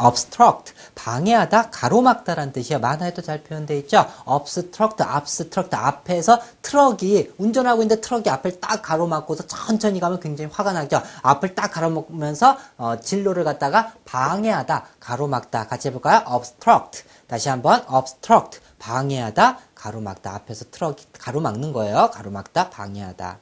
obstruct 방해하다 가로막다라는 뜻이야. 만화에도 잘 표현되어 있죠? obstruct obstruct 앞에서 트럭이 운전하고 있는데 트럭이 앞을 딱 가로막고서 천천히 가면 굉장히 화가 나죠? 앞을 딱 가로막으면서 어, 진로를 갖다가 방해하다 가로막다. 같이 해볼까요? obstruct. 다시 한번 obstruct 방해하다 가로막다. 앞에서 트럭이 가로막는 거예요. 가로막다 방해하다.